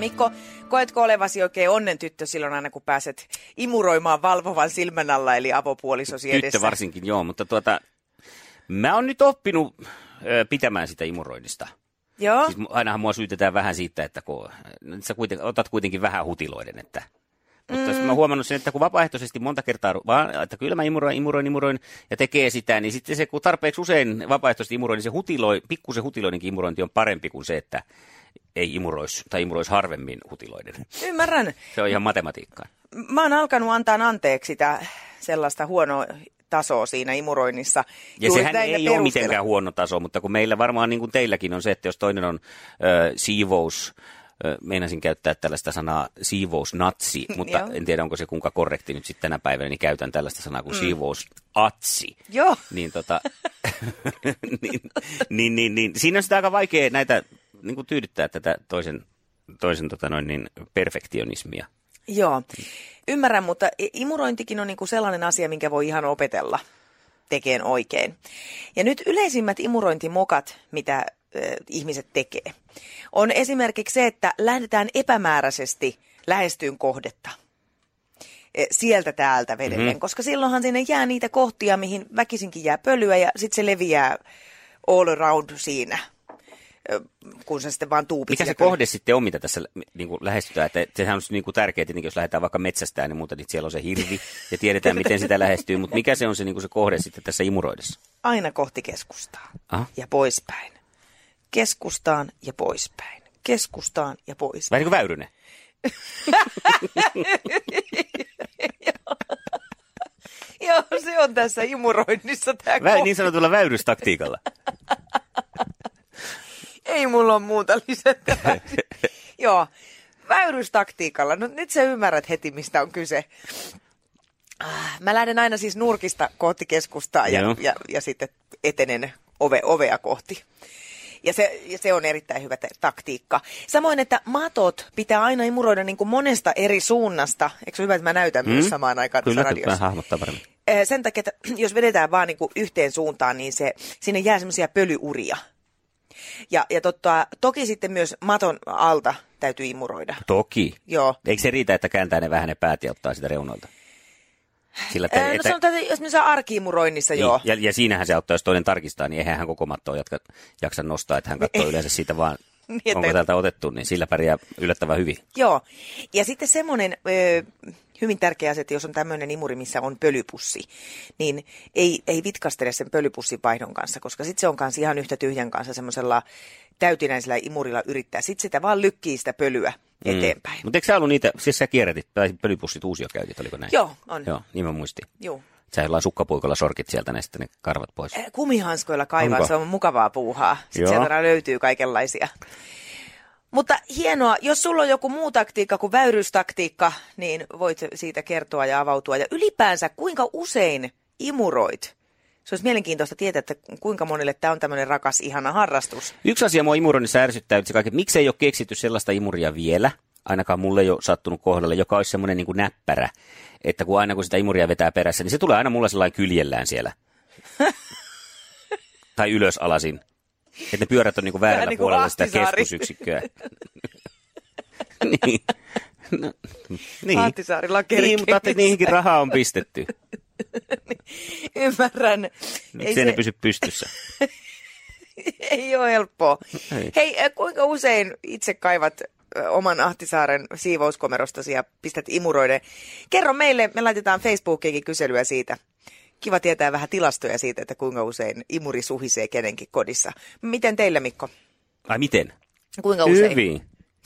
Mikko, koetko olevasi oikein onnen tyttö silloin aina, kun pääset imuroimaan valvovan silmän alla, eli avopuolisosi edessä? Tyttö varsinkin, joo, mutta tuota, mä oon nyt oppinut ö, pitämään sitä imuroinnista. Joo, Siis ainahan mua syytetään vähän siitä, että kun, nyt sä kuiten, otat kuitenkin vähän hutiloiden, että mutta mm. mä huomannut sen, että kun vapaaehtoisesti monta kertaa, vaan, että kyllä mä imuroin, imuroin, imuroin ja tekee sitä, niin sitten se, kun tarpeeksi usein vapaaehtoisesti imuroin, niin se hutiloi, pikkusen hutiloidenkin imurointi on parempi kuin se, että ei imuroisi tai imuroisi harvemmin hutiloiden. ymmärrän. Se on ihan matematiikkaa. Mä oon alkanut antaa anteeksi sitä sellaista huonoa tasoa siinä imuroinnissa. Ja juuri sehän ei ole mitenkään huono taso, mutta kun meillä varmaan niin kuin teilläkin on se, että jos toinen on ö, siivous, ö, meinasin käyttää tällaista sanaa siivousnatsi, mutta Joo. en tiedä onko se kuinka korrekti nyt sitten tänä päivänä, niin käytän tällaista sanaa kuin mm. siivousatsi. Joo. Niin, tota, niin, niin, niin, niin, siinä on sitä aika vaikea näitä niin kuin tyydyttää tätä toisen, toisen tota noin, niin perfektionismia. Joo, ymmärrän, mutta imurointikin on niinku sellainen asia, minkä voi ihan opetella tekeen oikein. Ja nyt yleisimmät imurointimokat, mitä äh, ihmiset tekee, on esimerkiksi se, että lähdetään epämääräisesti lähestyyn kohdetta. Eh, Sieltä täältä vedellen, mm-hmm. koska silloinhan sinne jää niitä kohtia, mihin väkisinkin jää pölyä ja sitten se leviää all around siinä, kun se sitten vaan tuupit. Mikä se siellä kohde sitten on, mitä tässä niin kuin lähestytään? Että sehän on niin kuin tärkeää, tietenkin, jos lähdetään vaikka metsästään, niin muuta, niin siellä on se hirvi ja tiedetään, miten sitä lähestyy. Mutta mikä se on se, niin kuin se kohde sitten tässä imuroidessa? aina kohti keskustaa Aha. ja poispäin. Keskustaan ja poispäin. Keskustaan ja poispäin. Vähän niin kuin väyrynen. Joo, se on tässä imuroinnissa tämä Vä, niin sanotulla väyrystaktiikalla. Ei mulla ole muuta lisättävää. Joo, väyrystaktiikalla. No nyt sä ymmärrät heti, mistä on kyse. Ah, Mä lähden aina siis nurkista kohti keskustaa ja, Joo. ja, ja sitten etenen ove, ovea kohti. Ja se, ja se on erittäin hyvä taktiikka. Samoin, että matot pitää aina imuroida niin kuin monesta eri suunnasta. Eikö se hyvä, että mä näytän mm. myös samaan aikaan Kyllä, kyllä radiossa? hahmottaa paremmin. Eh, Sen takia, että jos vedetään vaan niin kuin yhteen suuntaan, niin se, sinne jää semmoisia pölyyuria. Ja, ja totta, toki sitten myös maton alta täytyy imuroida. Toki. Joo. Eikö se riitä, että kääntää ne vähän ne päät ja ottaa sitä reunoilta? Sillä, että, Ää, No että, sanotaan, että jos me saa arkiimuroinnissa, niin, joo. ja, ja siinähän se auttaa, jos toinen tarkistaa, niin eihän hän koko mattoa jatka, jaksa nostaa, että hän katsoo yleensä siitä vaan, Niin, että- onko täältä otettu, niin sillä pärjää yllättävän hyvin. Joo. Ja sitten semmoinen ö, hyvin tärkeä asia, että jos on tämmöinen imuri, missä on pölypussi, niin ei, ei vitkastele sen pölypussin vaihdon kanssa, koska sitten se on kanssa ihan yhtä tyhjän kanssa semmoisella täytinäisellä imurilla yrittää. Sitten sitä vaan lykkii sitä pölyä eteenpäin. Mutta eikö sä ollut niitä, siis sä kierrätit, tai pölypussit uusia käytit, oliko näin? Joo, on. Joo, niin mä muistin. Joo. Sä jollain sukkapuikolla sorkit sieltä ne, sitten ne karvat pois. Eh, Kumihanskoilla kaivaa, Onko? se on mukavaa puuhaa. Sitten Joo. sieltä löytyy kaikenlaisia. Mutta hienoa, jos sulla on joku muu taktiikka kuin väyryystaktiikka, niin voit siitä kertoa ja avautua. Ja ylipäänsä, kuinka usein imuroit? Se olisi mielenkiintoista tietää, että kuinka monelle tämä on tämmöinen rakas, ihana harrastus. Yksi asia mua imuroinnissa ärsyttää, että kaikki, miksei ole keksitty sellaista imuria vielä, ainakaan mulle ei ole sattunut kohdalle, joka olisi semmoinen niin kuin näppärä, että kun aina kun sitä imuria vetää perässä, niin se tulee aina mulla sellainen kyljellään siellä. tai ylös alasin. Että ne pyörät on niin kuin väärällä niin puolella sitä keskusyksikköä. niin. No, niin. Ahtisaari lakeri Niin, mutta ajattelin, niihinkin rahaa on pistetty. Ymmärrän. Miksi se... ne pysy pystyssä? ei ole helppoa. Ei. Hei, äh, kuinka usein itse kaivat äh, oman Ahtisaaren siivouskomerostasi ja pistät imuroiden? Kerro meille, me laitetaan Facebookiinkin kyselyä siitä. Kiva tietää vähän tilastoja siitä, että kuinka usein imuri suhisee kenenkin kodissa. Miten teillä, Mikko? Ai miten? Kuinka usein? Hyvin.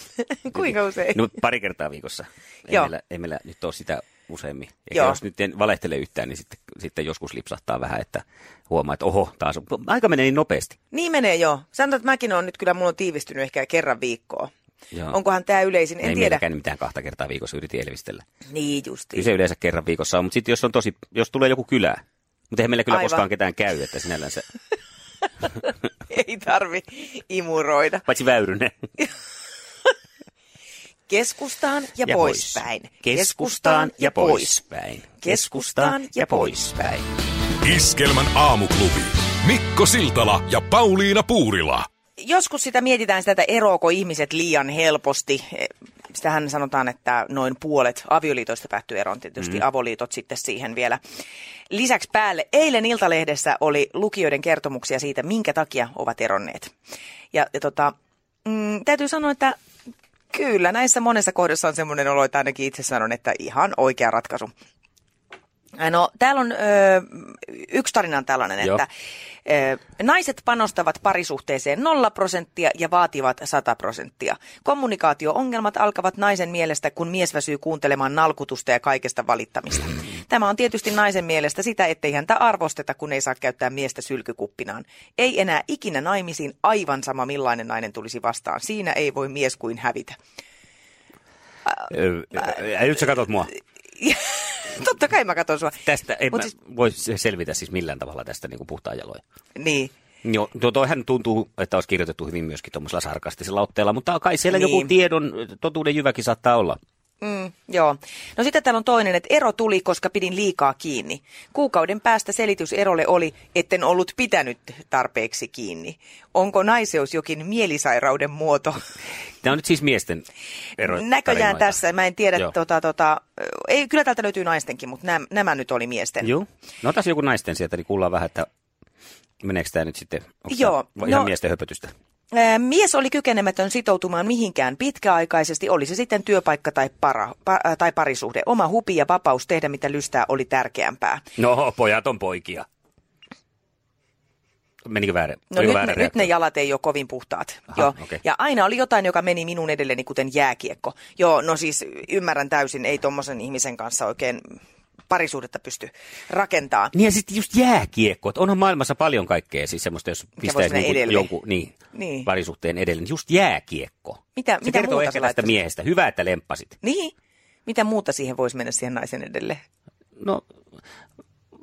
kuinka usein? No pari kertaa viikossa. Ei Joo. meillä, ei meillä nyt ole sitä useimmin. Eikä Joo. jos nyt en valehtele yhtään, niin sitten, sitten joskus lipsahtaa vähän, että huomaa, että oho, taas on. Aika menee niin nopeasti. Niin menee jo. Sanotaan, että mäkin on nyt kyllä, mulla on tiivistynyt ehkä kerran viikkoa. Joo. Onkohan tämä yleisin? En Ei tiedä. meilläkään mitään kahta kertaa viikossa yriti elvistellä. Niin justi. Kyllä se yleensä kerran viikossa on, mutta sitten jos on tosi, jos tulee joku kylä, mutta eihän meillä kyllä Aivan. koskaan ketään käy, että sinällään se, Ei tarvi imuroida. paitsi Väyrynen. Keskustaan ja, Ja poispäin. Keskustaan ja poispäin. Keskustaan ja poispäin. Iskelmän aamuklubi. Mikko Siltala ja Pauliina Puurila. Joskus sitä mietitään sitä, että eroako ihmiset liian helposti. Eh, Sitähän sanotaan, että noin puolet avioliitoista päättyy eroon, tietysti mm. avoliitot sitten siihen vielä. Lisäksi päälle eilen Iltalehdessä oli lukijoiden kertomuksia siitä, minkä takia ovat eronneet. Ja, ja tota, mm, täytyy sanoa, että kyllä näissä monessa kohdassa on semmoinen olo, että ainakin itse sanon, että ihan oikea ratkaisu. No, täällä on ö, yksi tarina on tällainen, Joo. että ö, naiset panostavat parisuhteeseen 0 prosenttia ja vaativat 100 prosenttia. Kommunikaatio-ongelmat alkavat naisen mielestä, kun mies väsyy kuuntelemaan nalkutusta ja kaikesta valittamista. Tämä on tietysti naisen mielestä sitä, ettei häntä arvosteta, kun ei saa käyttää miestä sylkykuppinaan. Ei enää ikinä naimisiin aivan sama millainen nainen tulisi vastaan. Siinä ei voi mies kuin hävitä. Ö, ö, Nyt sä katsot mua. Totta kai mä katson sua. Tästä ei Mut mä siis- voi selvitä siis millään tavalla tästä niin kuin puhtaan jaloja. Niin. Joo, tuo toihan tuntuu, että olisi kirjoitettu hyvin myöskin tuommoisella sarkastisella otteella, mutta kai siellä Niin. joku tiedon, totuuden jyväkin saattaa olla. Mm, joo. No sitten täällä on toinen, että ero tuli, koska pidin liikaa kiinni. Kuukauden päästä selitys erolle oli, etten ollut pitänyt tarpeeksi kiinni. Onko naiseus jokin mielisairauden muoto? Tämä on nyt siis miesten ero. Näköjään tarinoita. tässä, mä en tiedä, Joo. tota, tota, ei, kyllä täältä löytyy naistenkin, mutta nämä, nämä nyt oli miesten. Joo. No otas joku naisten sieltä, niin kuullaan vähän, että meneekö tämä nyt sitten, onko Joo, ihan no- miesten höpötystä? Mies oli kykenemätön sitoutumaan mihinkään pitkäaikaisesti, oli se sitten työpaikka tai, para, pa, tai parisuhde. Oma hupi ja vapaus tehdä mitä lystää oli tärkeämpää. No, pojat on poikia. Menikö väärin? No Oliko nyt väärä ne, nyt ne jalat ei ole kovin puhtaat. Aha, Joo. okei. Ja aina oli jotain, joka meni minun edelleni, kuten jääkiekko. Joo, no siis ymmärrän täysin, ei tuommoisen ihmisen kanssa oikein parisuhdetta pysty rakentaa. Niin ja sitten just jääkiekko, että onhan maailmassa paljon kaikkea, siis semmoista, jos pistäisi niinku jonkun niin, Niin. parisuhteen edelle, niin just jääkiekko. Mitä- Se mitä kertoo muuta ehkä tästä miehestä. Hyvä, että lemppasit. Niin? Mitä muuta siihen voisi mennä siihen naisen edelle? No,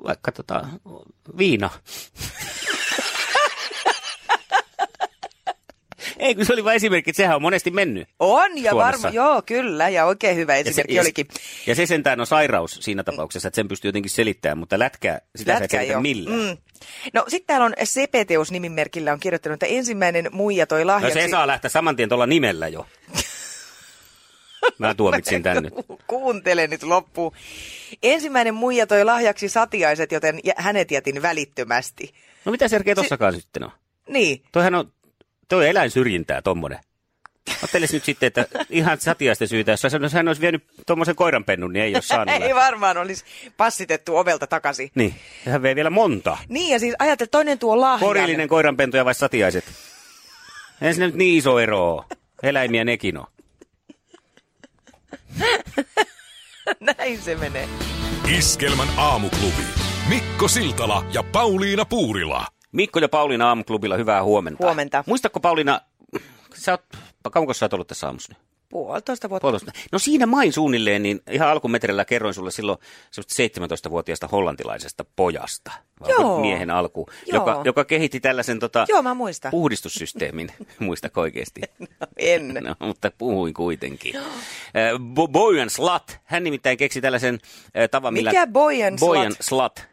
vaikka tota, viina. Ei, kun se oli vain esimerkki, että sehän on monesti mennyt. On, ja Suomessa. varmaan, joo, kyllä, ja oikein hyvä Ja se, esimerkki ja, olikin. ja se sentään on sairaus siinä tapauksessa, että sen pystyy jotenkin selittämään, mutta lätkää, sitä sä et millään. Mm. No sitten täällä on Sepeteus nimimerkillä on kirjoittanut, että ensimmäinen muija toi No lahjaksi... se saa lähteä saman tien tuolla nimellä jo. Mä tuomitsin tän nyt. Kuuntele nyt loppuun. Ensimmäinen muija toi lahjaksi satiaiset, joten hänet jätin välittömästi. No mitä Sergei tossakaan sitten on? Niin, Toihan on, toi on eläinsyrjintää tommonen. Ottelis nyt sitten, että ihan satiaisten syytä, jos hän- olisi vienyt tuommoisen koiranpennun, niin ei olisi saanut. ei varmaan olisi passitettu ovelta takaisin. Niin, ja hän vei vielä monta. Niin, ja siis ajattel, toinen tuo lahjan. Korillinen koiranpentuja vai satiaiset? Ei nyt niin iso ero ole. Eläimiä nekin on. Näin se menee. Iskelmän aamuklubi. Mikko Siltala ja Pauliina Puurila. Mikko ja Pauliina aamuklubilla, hyvää huomenta. Huomenta. Muistatko Pauliina, sä oot, kauanko sä oot ollut tässä aamussa? Puolitoista vuotta. Puolitoista. No siinä main suunnilleen, niin ihan alkumetrellä kerroin sulle silloin semmoista 17-vuotiaasta hollantilaisesta pojasta. Joo. Miehen alku, Joo. joka, joka kehitti tällaisen tota, Joo, mä muistan. puhdistussysteemin. Muistako oikeasti? No, en. No, mutta puhuin kuitenkin. Äh, Bo- Slut, hän nimittäin keksi tällaisen äh, tavan, millä... Mikä Boyan Slut? Boyan Slut.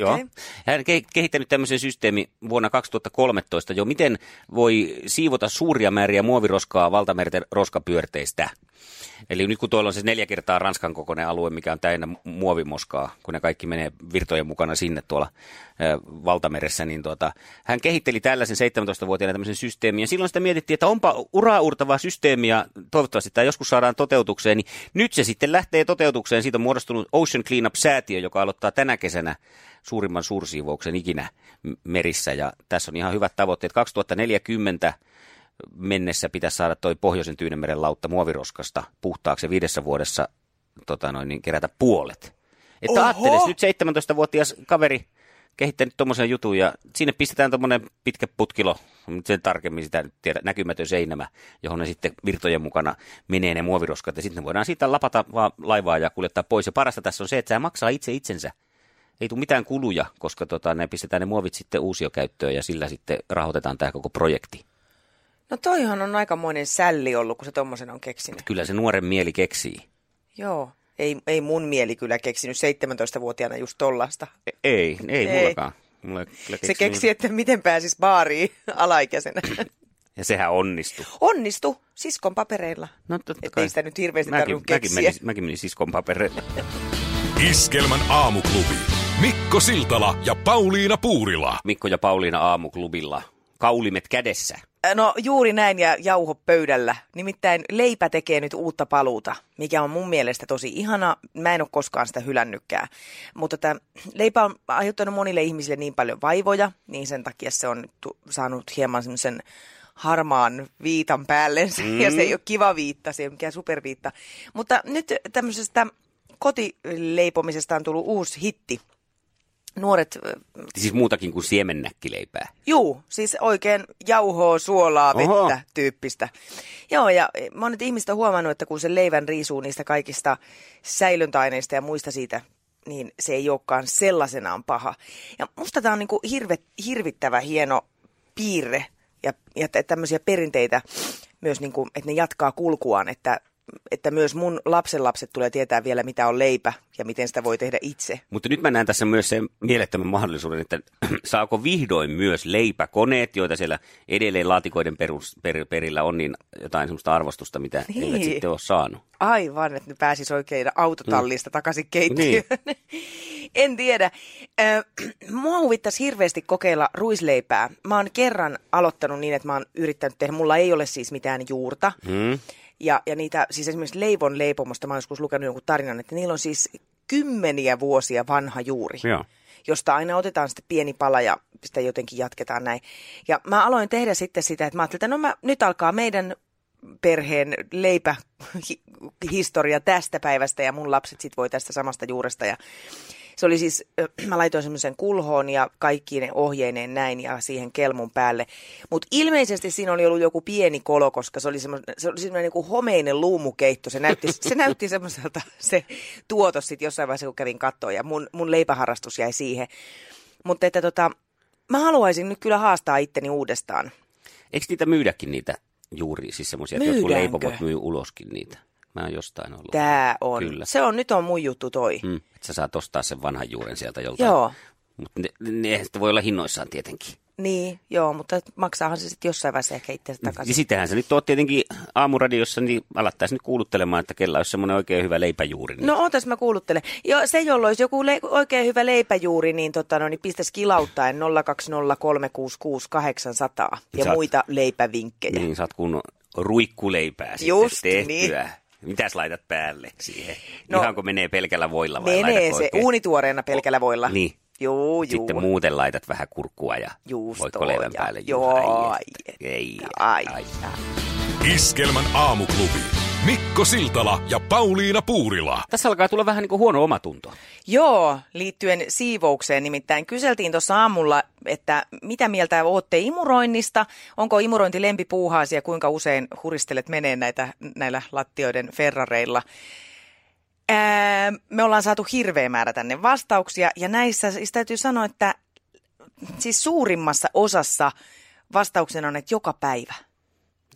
Joo. Hän ke- kehittänyt tämmöisen systeemi vuonna 2013 jo, miten voi siivota suuria määriä muoviroskaa valtamerten roskapyörteistä. Eli nyt kun tuolla on se neljä kertaa Ranskan kokoinen alue, mikä on täynnä mu- muovimoskaa, kun ne kaikki menee virtojen mukana sinne tuolla valtameressä, niin tuota, hän kehitteli tällaisen 17-vuotiaana tämmöisen systeemin. Ja silloin sitä mietittiin, että onpa uraurtavaa systeemiä, toivottavasti tämä joskus saadaan toteutukseen. Niin nyt se sitten lähtee toteutukseen. Siitä on muodostunut Ocean Cleanup-säätiö, joka aloittaa tänä kesänä suurimman suursiivouksen ikinä merissä. Ja tässä on ihan hyvät tavoitteet. 2040 mennessä pitäisi saada toi Pohjoisen Tyynemeren lautta muoviroskasta puhtaaksi ja viidessä vuodessa tota noin, niin kerätä puolet. Että Oho! ajatteles nyt 17-vuotias kaveri kehittänyt tuommoisen jutun ja sinne pistetään tuommoinen pitkä putkilo, sen tarkemmin sitä nyt tiedä, näkymätön seinämä, johon ne sitten virtojen mukana menee ne muoviroskat ja sitten ne voidaan siitä lapata vaan laivaa ja kuljettaa pois. Ja parasta tässä on se, että se maksaa itse itsensä. Ei tule mitään kuluja, koska tota, ne pistetään ne muovit sitten uusiokäyttöön ja sillä sitten rahoitetaan tämä koko projekti. No toihan on aikamoinen sälli ollut, kun se tommosen on keksinyt. Kyllä se nuoren mieli keksii. Joo. Ei, ei mun mieli kyllä keksinyt 17-vuotiaana just tollasta. E- Ei, ei, Ei. mullakaan. Mulla kyllä Se keksi, että miten pääsis baariin alaikäisenä. Ja sehän onnistui. Onnistu siskon papereilla. No totta Että kai. ei sitä nyt hirveästi mäkin, tarvinnut mäkin, keksiä. menin, mäkin menin siskon papereille. Iskelmän aamuklubi. Mikko Siltala ja Pauliina Puurila. Mikko ja Pauliina aamuklubilla. Kaulimet kädessä. No juuri näin ja jauho pöydällä. Nimittäin leipä tekee nyt uutta paluuta, mikä on mun mielestä tosi ihana. Mä en ole koskaan sitä hylännytkään. Mutta tämä leipä on aiheuttanut monille ihmisille niin paljon vaivoja, niin sen takia se on tu- saanut hieman semmoisen harmaan viitan päällensä. Mm. Ja se ei ole kiva viitta, se ei ole mikään superviitta. Mutta nyt tämmöisestä kotileipomisesta on tullut uusi hitti. Nuoret Siis muutakin kuin siemennäkkileipää. Juu, siis oikein jauhoa, suolaa, vettä Oho. tyyppistä. Joo, ja monet ihmiset on huomannut, että kun se leivän riisuu niistä kaikista säilöntäaineista ja muista siitä, niin se ei olekaan sellaisenaan paha. Ja musta tämä on niinku hirve, hirvittävä hieno piirre ja, ja tä- tämmöisiä perinteitä myös, niinku, että ne jatkaa kulkuaan, että, että myös mun lapsenlapset tulee tietää vielä, mitä on leipä ja miten sitä voi tehdä itse. Mutta nyt mä näen tässä myös sen mielettömän mahdollisuuden, että saako vihdoin myös leipäkoneet, joita siellä edelleen laatikoiden perus, per, perillä on, niin jotain sellaista arvostusta, mitä niin. eivät sitten ole saanut. Aivan, että ne pääsis oikein autotallista mm. takaisin keittiöön. Niin. en tiedä. Mua huvittaisi hirveästi kokeilla ruisleipää. Mä oon kerran aloittanut niin, että mä oon yrittänyt tehdä, mulla ei ole siis mitään juurta. Hmm? Ja, ja niitä, siis esimerkiksi leivon leipomosta mä oon joskus lukenut jonkun tarinan, että niillä on siis kymmeniä vuosia vanha juuri Joo. josta aina otetaan sitten pieni pala ja sitä jotenkin jatketaan näin. Ja mä aloin tehdä sitten sitä, että mä ajattelin, että no mä, nyt alkaa meidän perheen leipähistoria tästä päivästä ja mun lapset sit voi tästä samasta juuresta. Ja se oli siis, mä laitoin semmoisen kulhoon ja kaikki ne ohjeineen näin ja siihen kelmun päälle. Mutta ilmeisesti siinä oli ollut joku pieni kolo, koska se oli semmoinen, se oli semmoinen niin kuin homeinen luumukeitto. Se näytti, se näytti semmoiselta se tuotos sitten jossain vaiheessa, kun kävin kattoon ja mun, mun leipäharrastus jäi siihen. Mutta että tota, mä haluaisin nyt kyllä haastaa itteni uudestaan. Eikö niitä myydäkin niitä juuri, siis semmoisia, että jotkut leipomot myy uloskin niitä? Mä oon jostain ollut. Tää on. Kyllä. Se on, nyt on mun juttu toi. Mm, että sä saat ostaa sen vanhan juuren sieltä joltain. Joo. Mutta ne, ne, sitä voi olla hinnoissaan tietenkin. Niin, joo, mutta maksaahan se sitten jossain vaiheessa ehkä itse Ja takaisin. sittenhän se nyt on tietenkin aamuradiossa, niin alettaisiin nyt kuuluttelemaan, että kella olisi semmoinen oikein hyvä leipäjuuri. Niin No ootas mä kuuluttelen. Jo, se, jolla olisi joku le- oikein hyvä leipäjuuri, niin, tota, no, niin pistäisi kilauttaen 020366800 ja Saat- muita leipävinkkejä. Niin, saat kun ruikkuleipää Just sitten tehtyä. niin. Mitäs laitat päälle siihen? No, Ihanko menee pelkällä voilla vai Menee se oikein? uunituoreena pelkällä voilla. Niin. Juu, juu. Sitten muuten laitat vähän kurkkua ja Juustoa voitko leivän ja- päälle. joo, Ai, ai Ai, ai. Iskelmän aamuklubi. Mikko Siltala ja Pauliina Puurila. Tässä alkaa tulla vähän niin kuin huono omatunto. Joo, liittyen siivoukseen nimittäin kyseltiin tuossa aamulla, että mitä mieltä olette imuroinnista, onko imurointi lempipuuhaasi ja kuinka usein huristelet menee näitä, näillä lattioiden ferrareilla. Ää, me ollaan saatu hirveä määrä tänne vastauksia ja näissä siis täytyy sanoa, että siis suurimmassa osassa vastauksen on, että joka päivä.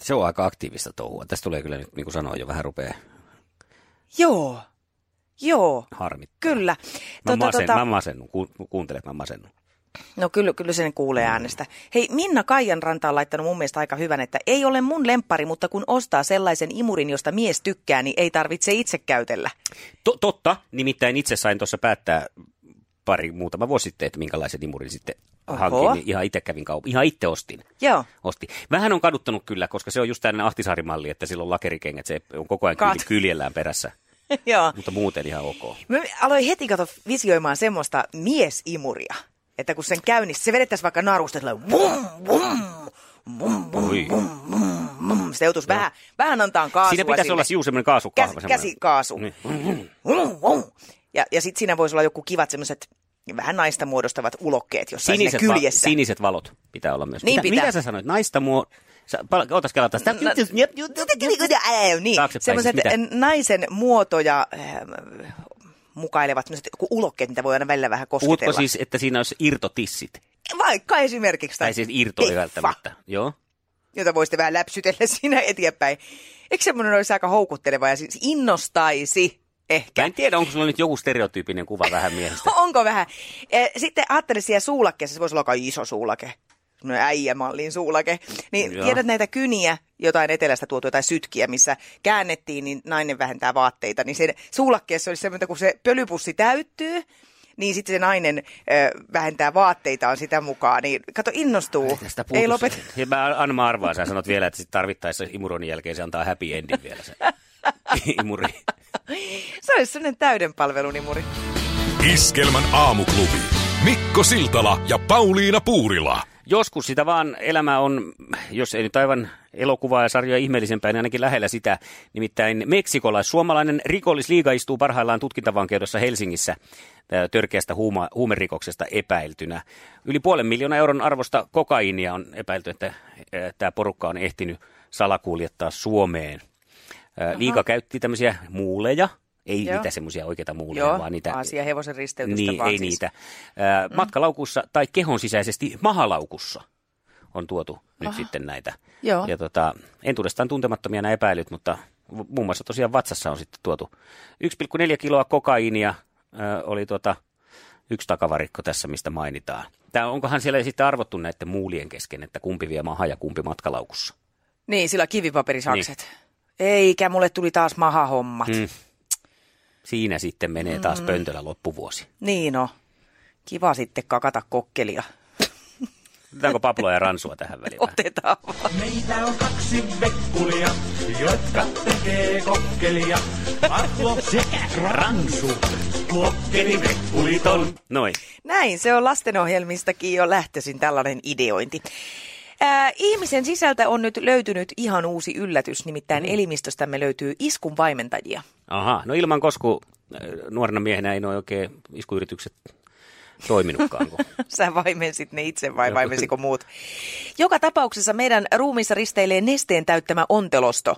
Se on aika aktiivista touhua. Tästä tulee kyllä nyt, niin kuin sanoin, jo vähän rupeaa Joo, joo, harmittaa. kyllä. Mä, masen, mä masennun. Ku, kuuntelet, mä masennun. No kyllä, kyllä sen kuulee äänestä. Hei, Minna Kaijanranta on laittanut mun mielestä aika hyvän, että ei ole mun lemppari, mutta kun ostaa sellaisen imurin, josta mies tykkää, niin ei tarvitse itse käytellä. To, totta, nimittäin itse sain tuossa päättää pari muutama vuosi sitten, että minkälaisen imurin sitten Oho. hankin. Niin ihan itse kävin kaupan. Ihan itse ostin. Joo. Osti. Vähän on kaduttanut kyllä, koska se on just tämmöinen Ahtisaari-malli, että sillä on lakerikengät, se on koko ajan Kat- kyl- kyljellään perässä. Joo. Mutta muuten ihan ok. Mä aloin heti kato visioimaan semmoista miesimuria, että kun sen käynnissä, se vedettäisiin vaikka narusta, että vum, vum, vum, vum, vum, vum, vum. Sitä joutuisi vähän, vähän antaa kaasua Siinä pitäisi sinne. olla juu semmoinen kaasukahva. Käsi, käsikaasu. Niin. Vum, vum. Ja, ja sitten siinä voisi olla joku kivat semmoiset vähän naista muodostavat ulokkeet jossain Siniset, siinä va- kyljessä. siniset valot pitää olla myös. Niin mitä, pitää. mitä sä sanoit? Naista muo... Sä, pal- ootas kelata sitä. No, niin, Taaksepäin, semmoiset siis mitä? naisen muotoja äh, mukailevat semmoiset ulokkeet, mitä voi aina välillä vähän kosketella. Puhutko siis, että siinä olisi irtotissit? Vaikka esimerkiksi. Tai siis irto ei välttämättä. Joo. Jota voisitte vähän läpsytellä siinä eteenpäin. Eikö semmoinen olisi aika houkutteleva ja siis innostaisi ehkä? Mä en tiedä, onko sulla nyt joku stereotyyppinen kuva vähän miehistä. Onko vähän? Eh, Sitten ajattelin siellä suulakkeessa, se voisi olla aika iso suulake. Semmoinen äijämallin suulake. Niin Joo. tiedät näitä kyniä, jotain etelästä tuotu jotain sytkiä, missä käännettiin, niin nainen vähentää vaatteita. Niin se suulakkeessa olisi semmoinen, kun se pölypussi täyttyy, niin sitten se nainen ö, vähentää vaatteitaan sitä mukaan. Niin kato, innostuu. Tästä Ei lopeta. Ja mä anna arvaa, sä sanot vielä, että sit tarvittaessa imuronin jälkeen se antaa happy endin vielä se imuri. Se olisi semmoinen täyden palvelunimuri. Iskelmän aamuklubi. Mikko Siltala ja Pauliina Puurila. Joskus sitä vaan elämä on, jos ei nyt aivan elokuvaa ja sarjoja ihmeellisempää, niin ainakin lähellä sitä. Nimittäin meksikolais-suomalainen rikollisliiga istuu parhaillaan tutkintavankeudessa Helsingissä törkeästä huuma, huumerikoksesta epäiltynä. Yli puolen miljoonan euron arvosta kokaiinia on epäilty, että tämä porukka on ehtinyt salakuljettaa Suomeen. Ää, Liiga käytti tämmöisiä muuleja, ei Joo. niitä semmoisia oikeita muuleja, Joo, vaan niitä... Aasia hevosen risteytystä Niin, vaan ei siis. niitä. Ää, Matkalaukussa tai kehon sisäisesti mahalaukussa on tuotu nyt Aha. sitten näitä. Joo. Ja tota, entuudestaan tuntemattomia nämä epäilyt, mutta muun muassa tosiaan vatsassa on sitten tuotu 1,4 kiloa kokaiinia oli tota, yksi takavarikko tässä, mistä mainitaan. Tää, onkohan siellä sitten arvottu näiden muulien kesken, että kumpi vie maha ja kumpi matkalaukussa? Niin, sillä kivipaperisakset. Niin. Eikä, mulle tuli taas mahahommat. Mm. Siinä sitten menee taas Mm. pöntölä loppuvuosi. Niin no. Kiva sitten kakata kokkelia. Otetaanko Pabloa ja Ransua tähän väliin? Otetaan vaan. Meitä on kaksi vekkulia, jotka tekee kokkelia. Marko sekä Ransu, kokkeli vekkuliton. Noin. Näin, se on lastenohjelmistakin jo lähtöisin tällainen ideointi. Ää, ihmisen sisältä on nyt löytynyt ihan uusi yllätys, nimittäin elimistöstämme löytyy iskun vaimentajia. Aha, no ilman kosku äh, nuorena miehenä ei nuo oikein iskuyritykset toiminutkaan. Kun... Sä vaimensit ne itse vai vaimensiko muut? Joka tapauksessa meidän ruumiissa risteilee nesteen täyttämä ontelosto.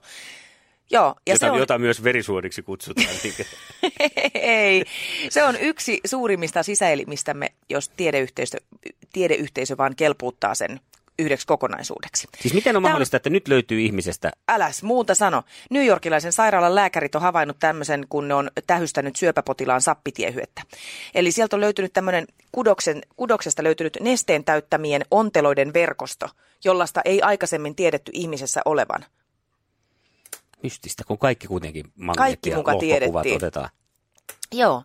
Joo, ja jota, se on... jota myös verisuoniksi kutsutaan. Ei, se on yksi suurimmista sisäelimistämme, jos tiedeyhteisö, tiedeyhteisö vaan kelpuuttaa sen yhdeksi kokonaisuudeksi. siis miten on Tää mahdollista, että nyt löytyy ihmisestä... Äläs muuta sano. New Yorkilaisen sairaalan lääkärit on havainnut tämmöisen, kun ne on tähystänyt syöpäpotilaan sappitiehyettä. Eli sieltä on löytynyt tämmöinen kudoksen, kudoksesta löytynyt nesteen täyttämien onteloiden verkosto, jollaista ei aikaisemmin tiedetty ihmisessä olevan. Mystistä, kun kaikki kuitenkin Kaikki magneetti ja muka lohkokuvat tiedettiin. otetaan. Joo.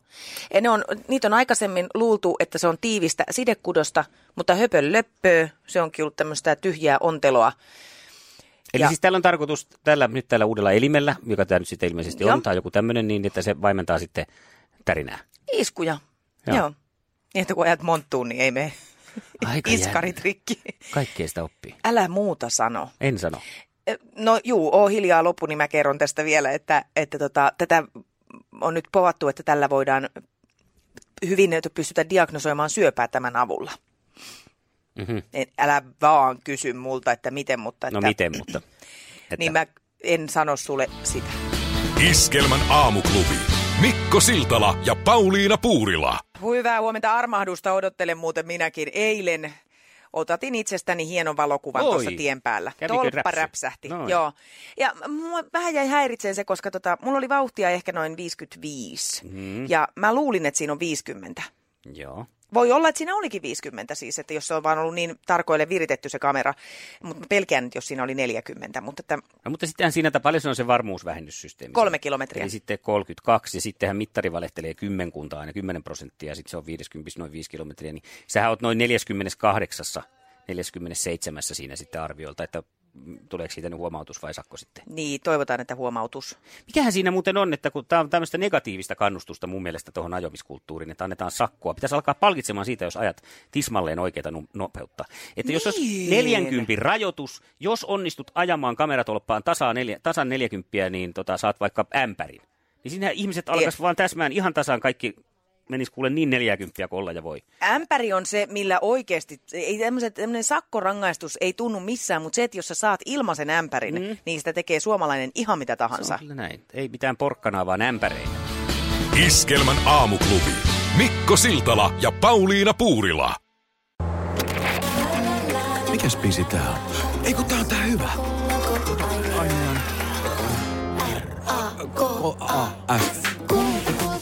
Ja ne on, niitä on aikaisemmin luultu, että se on tiivistä sidekudosta, mutta höpön löppöö, se onkin ollut tämmöistä tyhjää onteloa. Eli Ja- siis tällä on tarkoitus tällä, nyt tällä uudella elimellä, joka tämä nyt sitten ilmeisesti Joo. on, tai joku tämmöinen, niin että se vaimentaa sitten tärinää. Iskuja. Joo. Joo. Niin, että kun ajat monttuun, niin ei mene Aika iskarit rikki. Kaikkea sitä oppii. Älä muuta sano. En sano. Eh, No juu, oo hiljaa loppu, niin mä kerron tästä vielä, että, että tota, tätä on nyt povattu, että tällä voidaan hyvin pystytä diagnosoimaan syöpää tämän avulla. Mhm. En, älä vaan kysy multa, että miten, mutta että, No miten, mutta... Että, niin mä en sano sulle sitä. Iskelmän aamuklubi. Mikko Siltala ja Pauliina Puurila. Hyvää huomenta armahdusta odottelen muuten minäkin. Eilen otatin itsestäni hienon valokuvan Oi. tuossa tien päällä. Kävikö Tolppa räpsähti. Noin. Joo. Ja mua vähän jäi häiritseen se, koska tota, mulla oli vauhtia ehkä noin 55. Mm. Ja mä luulin, että siinä on 50. Joo. Voi olla, että siinä olikin 50 siis, että jos se on vaan ollut niin tarkoille viritetty se kamera. Mutta pelkään, että jos siinä oli 40. Mutta että No, mutta sittenhän siinä, että paljon se on se varmuusvähennyssysteemi. kolme kilometriä. Eli sitten 32 ja sittenhän mittari valehtelee kymmenkuntaa aina 10 prosenttia ja sitten se on 50 noin 5 kilometriä. Niin sähän oot noin 48, 47 siinä sitten arviolta, että tuleeko siitä nyt huomautus vai sakko sitten. Niin, toivotaan, että huomautus. Mikähän siinä muuten on, että kun tämä on tämmöistä negatiivista kannustusta mun mielestä tuohon ajomiskulttuuriin, että annetaan sakkoa. Pitäisi alkaa palkitsemaan siitä, jos ajat tismalleen oikeita nopeutta. Että jos olisi Niin. 40 rajoitus, jos onnistut ajamaan kameratolppaan tasan, neljä, tasan 40, niin tota, saat vaikka ämpärin. Niin siinä ihmiset alkaisi vaan täsmään ihan tasan kaikki, menisi kuule niin 40 kuin olla ja voi. Ämpäri on se, millä oikeasti, ei tämmöiset, tämmöinen sakkorangaistus ei tunnu missään, mutta se, että jos sä saat ilmaisen ämpärin, mm. niin sitä tekee suomalainen ihan mitä Se tahansa. on kyllä näin. Ei mitään porkkanaa, vaan ämpäreitä. Iskelmän aamuklubi. Mikko Siltala ja Pauliina Puurila. Mikäs biisi tää on? Ei kun tää on tää hyvä. K-A-F.